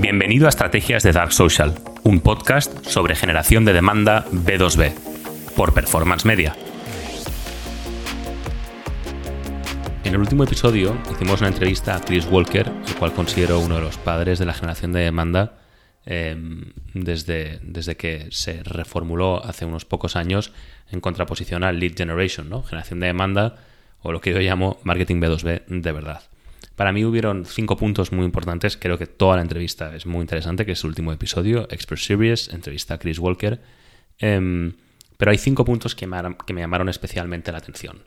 Bienvenido a Estrategias de Dark Social, un podcast sobre generación de demanda B2B, por Performance Media. En el último episodio hicimos una entrevista a Chris Walker, el cual considero uno de los padres de la generación de demanda em, desde, desde que se reformuló hace unos pocos años en contraposición al lead generation, ¿no? generación de demanda o lo que yo llamo marketing B2B de verdad. Para mí hubieron cinco puntos muy importantes. Creo que toda la entrevista es muy interesante, que es el último episodio, Expert Series, entrevista a Chris Walker. Em, pero hay cinco puntos que me, llamaron especialmente la atención.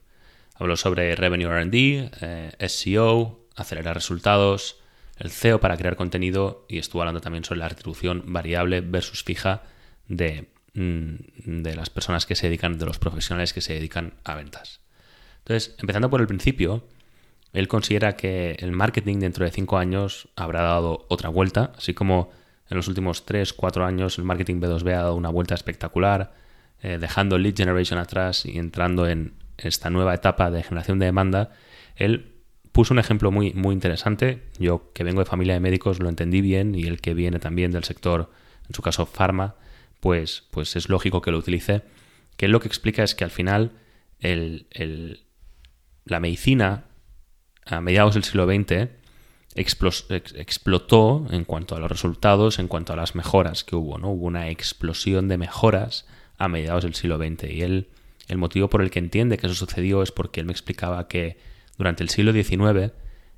Hablo sobre Revenue RD, eh, SEO, acelerar resultados, el SEO para crear contenido y estuve hablando también sobre la retribución variable versus fija de, mm, de las personas que se dedican, de los profesionales que se dedican a ventas. Entonces, empezando por el principio, él considera que el marketing dentro de cinco años habrá dado otra vuelta, así como en los últimos tres, cuatro años el marketing B2B ha dado una vuelta espectacular, eh, dejando lead generation atrás y entrando en esta nueva etapa de generación de demanda. Él puso un ejemplo muy, muy interesante. Yo, que vengo de familia de médicos, lo entendí bien y el que viene también del sector, en su caso, pharma, pues, pues es lógico que lo utilice. Que lo que explica es que al final el, la medicina a mediados del siglo XX explotó en cuanto a los resultados, en cuanto a las mejoras que hubo. ¿no? Hubo una explosión de mejoras a mediados del siglo XX. Y él, el motivo por el que entiende que eso sucedió es porque él me explicaba que durante el siglo XIX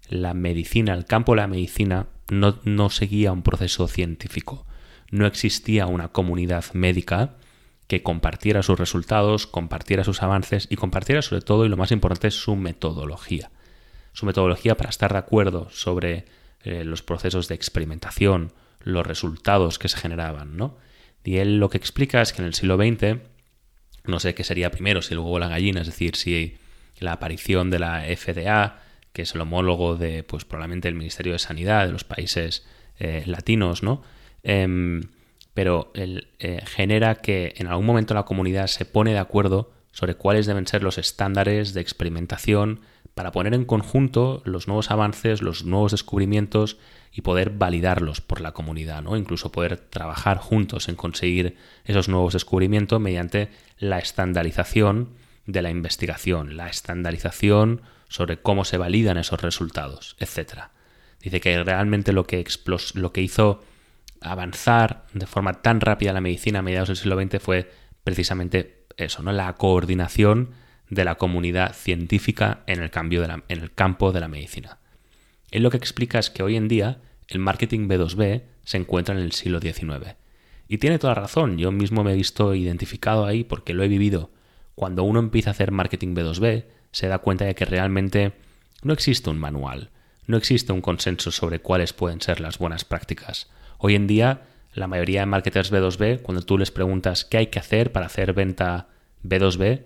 la medicina, el campo de la medicina, no, no seguía un proceso científico. No existía una comunidad médica que compartiera sus resultados, compartiera sus avances y compartiera sobre todo, y lo más importante, su metodología su metodología para estar de acuerdo sobre eh, los procesos de experimentación, los resultados que se generaban, ¿no? Y él lo que explica es que en el siglo XX, no sé qué sería primero, si luego la gallina, es decir, si la aparición de la FDA, que es el homólogo de, pues probablemente el Ministerio de Sanidad de los países eh, latinos, ¿no? Em, pero eh, genera que en algún momento la comunidad se pone de acuerdo sobre cuáles deben ser los estándares de experimentación para poner en conjunto los nuevos avances, los nuevos descubrimientos y poder validarlos por la comunidad, ¿no? Incluso poder trabajar juntos en conseguir esos nuevos descubrimientos mediante la estandarización de la investigación, la estandarización sobre cómo se validan esos resultados, etc. Dice que realmente lo que, lo que hizo avanzar de forma tan rápida la medicina a mediados del siglo XX fue precisamente eso, ¿no? La coordinación de la comunidad científica en el, cambio de en el campo de la medicina. Él lo que explica es que hoy en día el marketing B2B se encuentra en el siglo XIX. Y tiene toda razón, yo mismo me he visto identificado ahí porque lo he vivido. Cuando uno empieza a hacer marketing B2B, se da cuenta de que realmente no existe un manual, no existe un consenso sobre cuáles pueden ser las buenas prácticas. Hoy en día, la mayoría de marketers B2B, cuando tú les preguntas qué hay que hacer para hacer venta B2B,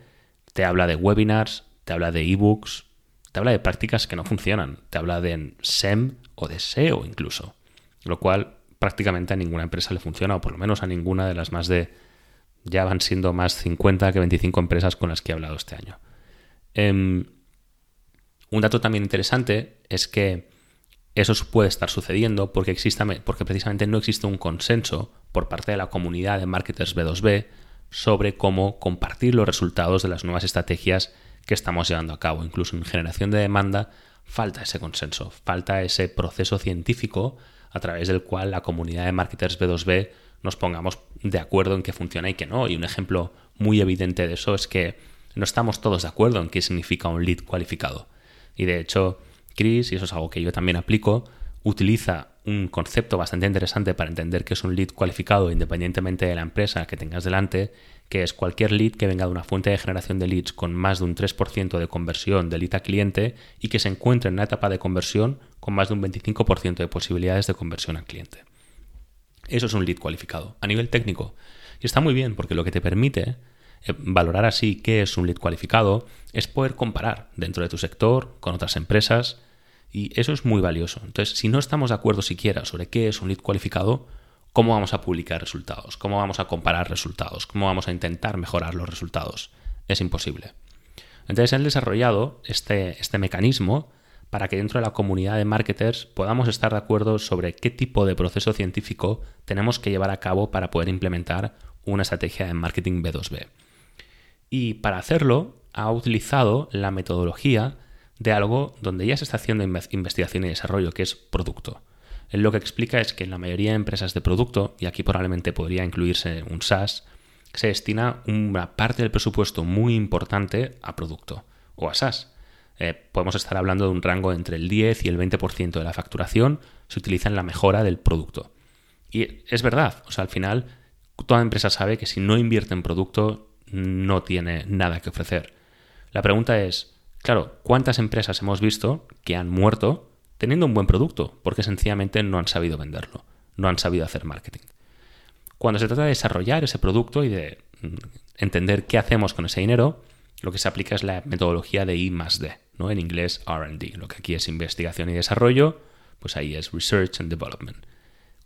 te habla de webinars, te habla de ebooks, te habla de prácticas que no funcionan, te habla de SEM o de SEO incluso, lo cual prácticamente a ninguna empresa le funciona, o por lo menos a ninguna de las más de, ya van siendo más 50 que 25 empresas con las que he hablado este año. Em, un dato también interesante es que eso puede estar sucediendo porque, exista, porque precisamente no existe un consenso por parte de la comunidad de marketers B2B sobre cómo compartir los resultados de las nuevas estrategias que estamos llevando a cabo. Incluso en generación de demanda falta ese consenso, falta ese proceso científico a través del cual la comunidad de marketers B2B nos pongamos de acuerdo en qué funciona y qué no. Y un ejemplo muy evidente de eso es que no estamos todos de acuerdo en qué significa un lead cualificado. Y de hecho, Chris, y eso es algo que yo también aplico, utiliza un concepto bastante interesante para entender que es un lead cualificado independientemente de la empresa que tengas delante, que es cualquier lead que venga de una fuente de generación de leads con más de un 3% de conversión de lead a cliente y que se encuentre en una etapa de conversión con más de un 25% de posibilidades de conversión al cliente. Eso es un lead cualificado a nivel técnico. Y está muy bien porque lo que te permite eh, valorar así qué es un lead cualificado es poder comparar dentro de tu sector con otras empresas y eso es muy valioso. Entonces, si no estamos de acuerdo siquiera sobre qué es un lead cualificado, ¿cómo vamos a publicar resultados? ¿Cómo vamos a comparar resultados? ¿Cómo vamos a intentar mejorar los resultados? Es imposible. Entonces, han desarrollado este, este mecanismo para que dentro de la comunidad de marketers podamos estar de acuerdo sobre qué tipo de proceso científico tenemos que llevar a cabo para poder implementar una estrategia de marketing B2B. Y para hacerlo ha utilizado la metodología de algo donde ya se está haciendo investigación y desarrollo, que es producto. Él lo que explica es que en la mayoría de empresas de producto, y aquí probablemente podría incluirse un SaaS, se destina una parte del presupuesto muy importante a producto o a SaaS. Eh, podemos estar hablando de un rango entre el 10 y el 20% de la facturación se utiliza en la mejora del producto. Y es verdad, o sea, al final toda empresa sabe que si no invierte en producto no tiene nada que ofrecer. La pregunta es, claro, ¿cuántas empresas hemos visto que han muerto teniendo un buen producto porque sencillamente no han sabido venderlo, no han sabido hacer marketing? Cuando se trata de desarrollar ese producto y de mm, entender qué hacemos con ese dinero, lo que se aplica es la metodología de I más D, ¿no? en inglés RD. Lo que aquí es investigación y desarrollo, pues ahí es Research and Development.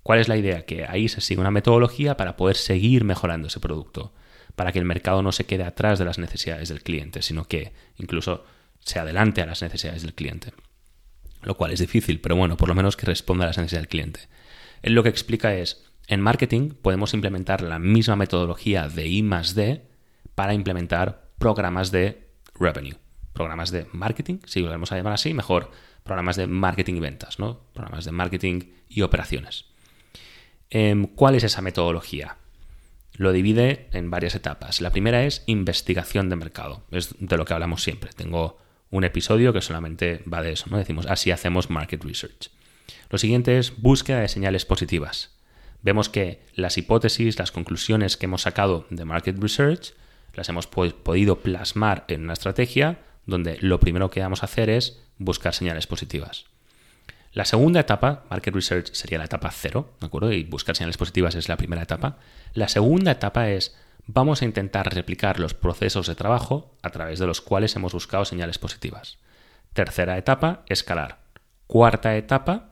¿Cuál es la idea? Que ahí se sigue una metodología para poder seguir mejorando ese producto, para que el mercado no se quede atrás de las necesidades del cliente, sino que incluso se adelante a las necesidades del cliente. Lo cual es difícil, pero bueno, por lo menos que responda a las necesidades del cliente. Él lo que explica es, en marketing podemos implementar la misma metodología de I más D para implementar programas de revenue, programas de marketing, si lo vamos a llamar así, mejor programas de marketing y ventas, ¿no? Programas de marketing y operaciones. Em, ¿Cuál es esa metodología? Lo divide en varias etapas. La primera es investigación de mercado. Es de lo que hablamos siempre. Tengo un episodio que solamente va de eso, ¿no? Decimos, así hacemos market research. Lo siguiente es búsqueda de señales positivas. Vemos que las hipótesis, las conclusiones que hemos sacado de market research las hemos podido plasmar en una estrategia donde lo primero que vamos a hacer es buscar señales positivas. La segunda etapa, Market Research, sería la etapa cero, ¿de acuerdo? Y buscar señales positivas es la primera etapa. La segunda etapa es, vamos a intentar replicar los procesos de trabajo a través de los cuales hemos buscado señales positivas. Tercera etapa, escalar. Cuarta etapa,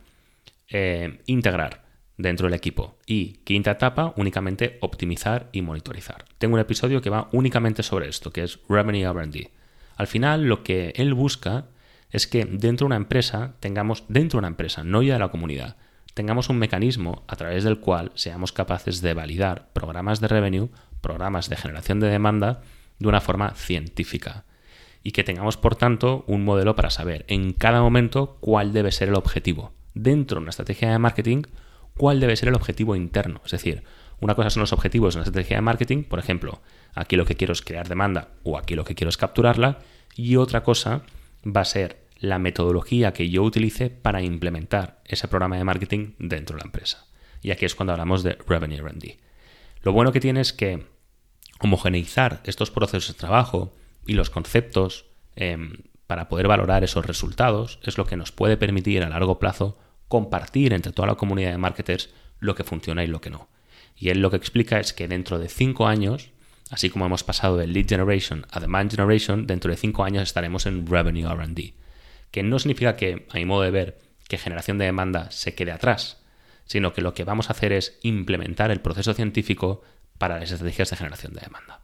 eh, integrar dentro del equipo. Y quinta etapa, únicamente optimizar y monitorizar. Tengo un episodio que va únicamente sobre esto, que es Revenue R&D. Al final, lo que él busca es que dentro de una empresa tengamos, dentro de una empresa, no ya de la comunidad, tengamos un mecanismo a través del cual seamos capaces de validar programas de revenue, programas de generación de demanda, de una forma científica. Y que tengamos, por tanto, un modelo para saber en cada momento cuál debe ser el objetivo. Dentro de una estrategia de marketing, cuál debe ser el objetivo interno. Es decir, una cosa son los objetivos de una estrategia de marketing, por ejemplo, aquí lo que quiero es crear demanda o aquí lo que quiero es capturarla, y otra cosa va a ser la metodología que yo utilice para implementar ese programa de marketing dentro de la empresa. Y aquí es cuando hablamos de Revenue R&D. Lo bueno que tiene es que homogeneizar estos procesos de trabajo y los conceptos em, para poder valorar esos resultados es lo que nos puede permitir a largo plazo compartir entre toda la comunidad de marketers lo que funciona y lo que no. Y él lo que explica es que dentro de cinco años, así como hemos pasado de lead generation a demand generation, dentro de cinco años estaremos en revenue RD. Que no significa que, a mi modo de ver, que generación de demanda se quede atrás, sino que lo que vamos a hacer es implementar el proceso científico para las estrategias de generación de demanda.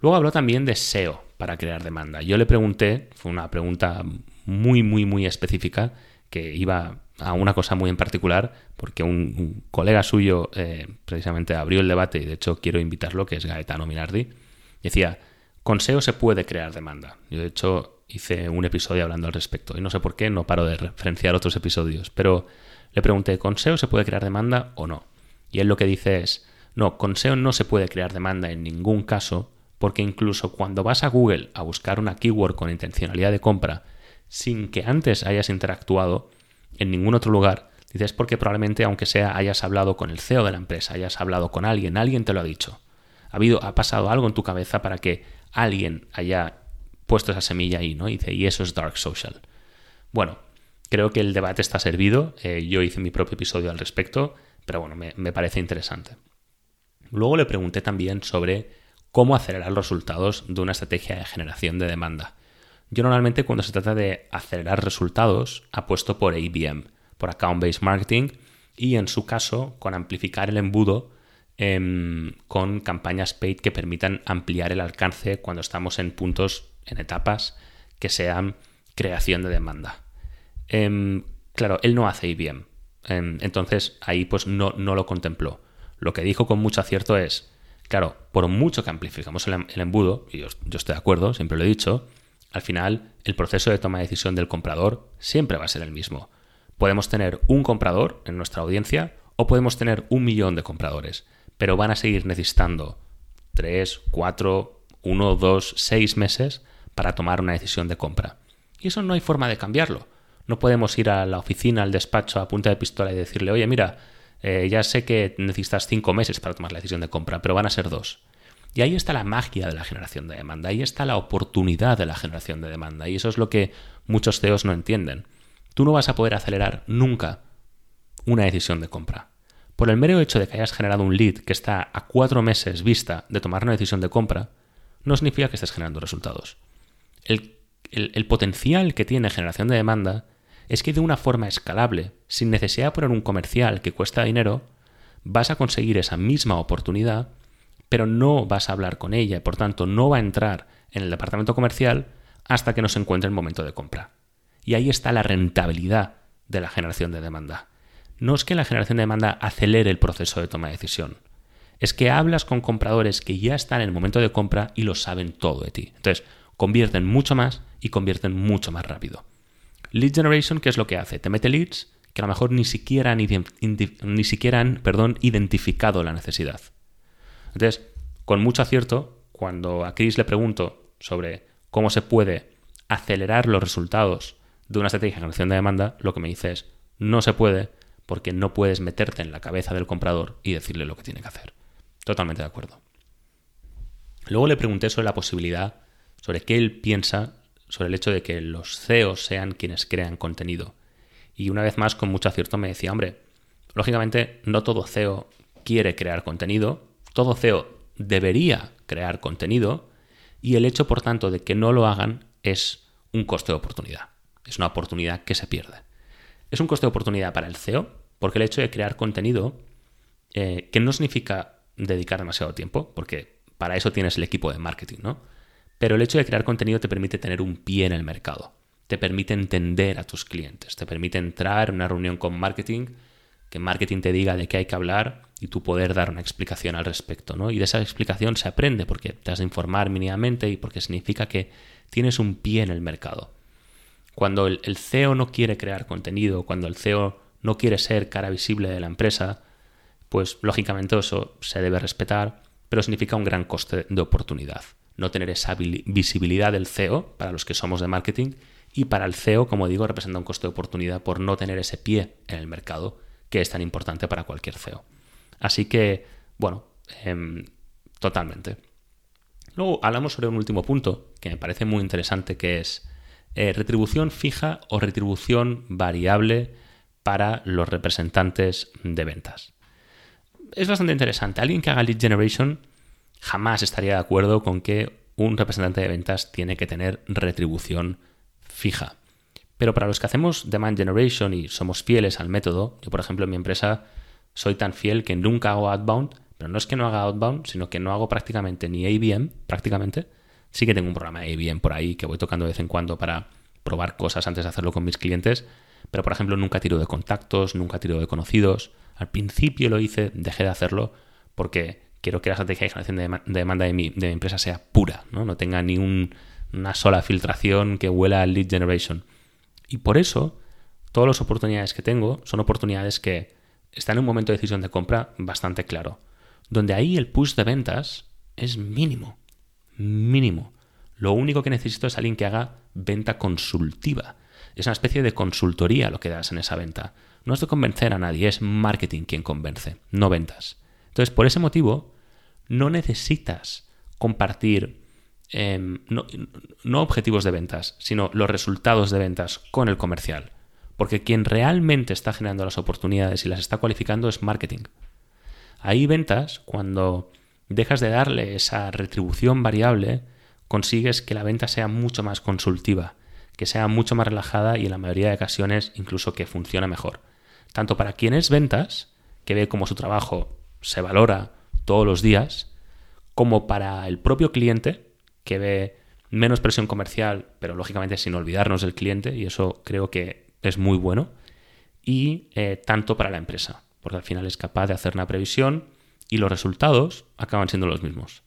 Luego habló también de SEO para crear demanda. Yo le pregunté, fue una pregunta muy, muy, muy específica, que iba a una cosa muy en particular, porque un, colega suyo eh, precisamente abrió el debate y de hecho quiero invitarlo, que es Gaetano Minardi, decía, con SEO se puede crear demanda. Yo de hecho hice un episodio hablando al respecto y no sé por qué, no paro de referenciar otros episodios, pero le pregunté, ¿con SEO se puede crear demanda o no? Y él lo que dice es, no, con SEO no se puede crear demanda en ningún caso, porque incluso cuando vas a Google a buscar una keyword con intencionalidad de compra, sin que antes hayas interactuado en ningún otro lugar, dices porque probablemente, aunque sea, hayas hablado con el CEO de la empresa, hayas hablado con alguien, alguien te lo ha dicho. Ha, habido, ha pasado algo en tu cabeza para que alguien haya puesto esa semilla ahí, ¿no? Y dice, y eso es Dark Social. Bueno, creo que el debate está servido. Eh, yo hice mi propio episodio al respecto, pero bueno, me, parece interesante. Luego le pregunté también sobre cómo acelerar los resultados de una estrategia de generación de demanda. Yo normalmente cuando se trata de acelerar resultados apuesto por ABM, por Account Based Marketing, y en su caso con amplificar el embudo em, con campañas paid que permitan ampliar el alcance cuando estamos en puntos, en etapas que sean creación de demanda. Em, claro, él no hace IBM. Em, entonces ahí pues no, no lo contempló. Lo que dijo con mucho acierto es, claro, por mucho que amplificamos el, embudo, y yo, yo estoy de acuerdo, siempre lo he dicho, al final el proceso de toma de decisión del comprador siempre va a ser el mismo. Podemos tener un comprador en nuestra audiencia o podemos tener un millón de compradores, pero van a seguir necesitando 3, 4, 1, 2, 6 meses para tomar una decisión de compra. Y eso no hay forma de cambiarlo. No podemos ir a la oficina, al despacho, a punta de pistola y decirle, oye, mira, eh, ya sé que necesitas 5 meses para tomar la decisión de compra, pero van a ser dos. Y ahí está la magia de la generación de demanda, ahí está la oportunidad de la generación de demanda, y eso es lo que muchos CEOs no entienden. Tú no vas a poder acelerar nunca una decisión de compra. Por el mero hecho de que hayas generado un lead que está a cuatro meses vista de tomar una decisión de compra, no significa que estés generando resultados. El, potencial que tiene generación de demanda es que de una forma escalable, sin necesidad de poner un comercial que cuesta dinero, vas a conseguir esa misma oportunidad pero no vas a hablar con ella y por tanto no va a entrar en el departamento comercial hasta que no se encuentre el momento de compra. Y ahí está la rentabilidad de la generación de demanda. No es que la generación de demanda acelere el proceso de toma de decisión. Es que hablas con compradores que ya están en el momento de compra y lo saben todo de ti. Entonces, convierten mucho más y convierten mucho más rápido. Lead generation, ¿qué es lo que hace? Te mete leads que a lo mejor ni siquiera han, ni siquiera han identificado la necesidad. Entonces, con mucho acierto, cuando a Chris le pregunto sobre cómo se puede acelerar los resultados de una estrategia de generación de demanda, lo que me dice es, no se puede porque no puedes meterte en la cabeza del comprador y decirle lo que tiene que hacer. Totalmente de acuerdo. Luego le pregunté sobre la posibilidad, sobre qué él piensa sobre el hecho de que los CEOs sean quienes crean contenido. Y una vez más, con mucho acierto, me decía, hombre, lógicamente no todo CEO quiere crear contenido, todo CEO debería crear contenido y el hecho, por tanto, de que no lo hagan es un coste de oportunidad. Es una oportunidad que se pierde. Es un coste de oportunidad para el CEO porque el hecho de crear contenido, eh, que no significa dedicar demasiado tiempo, porque para eso tienes el equipo de marketing, ¿no? Pero el hecho de crear contenido te permite tener un pie en el mercado, te permite entender a tus clientes, te permite entrar en una reunión con marketing, que marketing te diga de qué hay que hablar y tú poder dar una explicación al respecto, ¿no? Y de esa explicación se aprende porque te has de informar mínimamente y porque significa que tienes un pie en el mercado. Cuando el, CEO no quiere crear contenido, cuando el CEO no quiere ser cara visible de la empresa, pues lógicamente eso se debe respetar, pero significa un gran coste de oportunidad. No tener esa visibilidad del CEO para los que somos de marketing y para el CEO, como digo, representa un coste de oportunidad por no tener ese pie en el mercado que es tan importante para cualquier CEO. Así que, bueno, em, totalmente. Luego hablamos sobre un último punto que me parece muy interesante, que es eh, retribución fija o retribución variable para los representantes de ventas. Es bastante interesante. Alguien que haga lead generation jamás estaría de acuerdo con que un representante de ventas tiene que tener retribución fija. Pero para los que hacemos demand generation y somos fieles al método, yo por ejemplo en mi empresa soy tan fiel que nunca hago outbound, pero no es que no haga outbound, sino que no hago prácticamente ni ABM, prácticamente. Sí que tengo un programa de ABM por ahí que voy tocando de vez en cuando para probar cosas antes de hacerlo con mis clientes, pero por ejemplo nunca tiro de contactos, nunca tiro de conocidos. Al principio lo hice, dejé de hacerlo porque quiero que la estrategia de generación de demanda de mi, de mi empresa sea pura, no, no tenga ni una sola filtración que huela al lead generation. Y por eso, todas las oportunidades que tengo son oportunidades que está en un momento de decisión de compra bastante claro, donde ahí el push de ventas es mínimo, mínimo. Lo único que necesito es alguien que haga venta consultiva. Es una especie de consultoría lo que das en esa venta. No es de convencer a nadie, es marketing quien convence, no ventas. Entonces, por ese motivo, no necesitas compartir em, no, no objetivos de ventas, sino los resultados de ventas con el comercial. Porque quien realmente está generando las oportunidades y las está cualificando es marketing. Ahí ventas, cuando dejas de darle esa retribución variable, consigues que la venta sea mucho más consultiva, que sea mucho más relajada y en la mayoría de ocasiones incluso que funcione mejor. Tanto para quien es ventas, que ve cómo su trabajo se valora todos los días, como para el propio cliente, que ve menos presión comercial, pero lógicamente sin olvidarnos del cliente, y eso creo que es muy bueno, y eh, tanto para la empresa, porque al final es capaz de hacer una previsión y los resultados acaban siendo los mismos.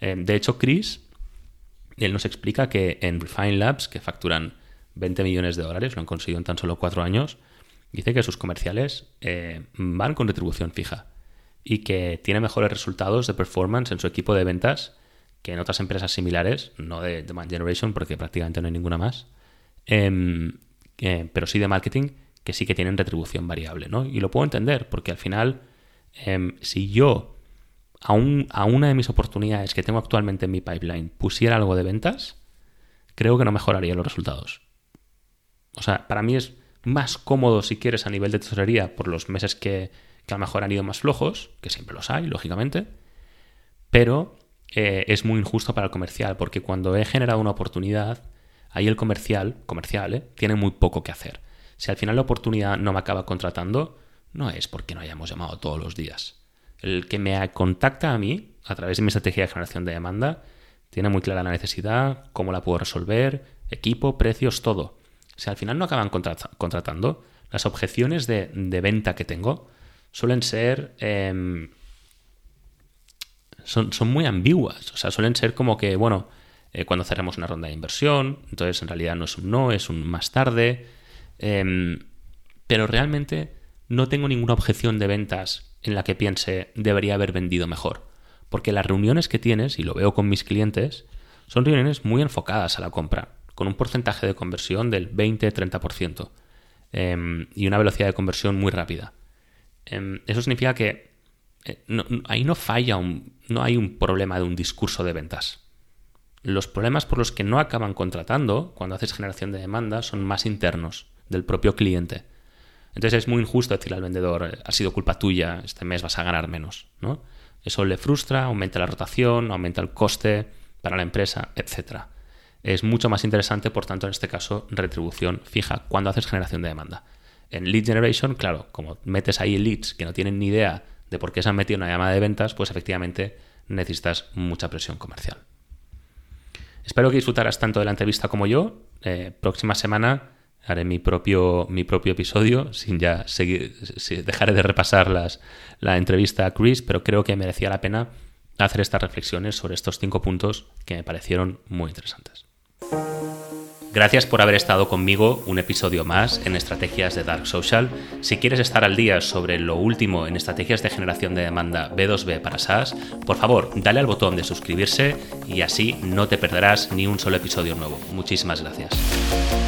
Eh, de hecho, Chris, él nos explica que en Refine Labs, que facturan 20 millones de dólares, lo han conseguido en tan solo cuatro años, dice que sus comerciales eh, van con retribución fija y que tiene mejores resultados de performance en su equipo de ventas que en otras empresas similares, no de Demand Generation, porque prácticamente no hay ninguna más, em, eh, pero sí de marketing, que sí que tienen retribución variable, ¿no? Y lo puedo entender, porque al final, em, si yo a, a una de mis oportunidades que tengo actualmente en mi pipeline pusiera algo de ventas, creo que no mejoraría los resultados. O sea, para mí es más cómodo si quieres a nivel de tesorería por los meses que, que a lo mejor han ido más flojos, que siempre los hay, lógicamente, pero eh, es muy injusto para el comercial, porque cuando he generado una oportunidad, ahí el comercial, comercial, ¿eh? tiene muy poco que hacer. Si al final la oportunidad no me acaba contratando, no es porque no hayamos llamado todos los días. El que me contacta a mí, a través de mi estrategia de generación de demanda, tiene muy clara la necesidad, cómo la puedo resolver, equipo, precios, todo. Si al final no acaban contratando, las objeciones de, venta que tengo suelen ser em, son, muy ambiguas. O sea, suelen ser como que, bueno, eh, cuando cerramos una ronda de inversión, entonces en realidad no es un no, es un más tarde. Em, pero realmente no tengo ninguna objeción de ventas en la que piense debería haber vendido mejor. Porque las reuniones que tienes, y lo veo con mis clientes, son reuniones muy enfocadas a la compra, con un porcentaje de conversión del 20-30% em, y una velocidad de conversión muy rápida. Em, eso significa que eh, ahí no falla, un, no hay un problema de un discurso de ventas. Los problemas por los que no acaban contratando cuando haces generación de demanda son más internos del propio cliente. Entonces es muy injusto decirle al vendedor, ha sido culpa tuya, este mes vas a ganar menos. ¿no? Eso le frustra, aumenta la rotación, aumenta el coste para la empresa, etc. Es mucho más interesante, por tanto, en este caso, retribución fija cuando haces generación de demanda. En lead generation, claro, como metes ahí leads que no tienen ni idea de por qué se han metido en una llamada de ventas, pues efectivamente necesitas mucha presión comercial. Espero que disfrutaras tanto de la entrevista como yo. Eh, próxima semana haré mi propio, mi propio episodio, sin ya seguir, dejaré de repasar las, la entrevista a Chris, pero creo que merecía la pena hacer estas reflexiones sobre estos cinco puntos que me parecieron muy interesantes. Gracias por haber estado conmigo un episodio más en Estrategias de Dark Social. Si quieres estar al día sobre lo último en estrategias de generación de demanda B2B para SaaS, por favor, dale al botón de suscribirse y así no te perderás ni un solo episodio nuevo. Muchísimas gracias.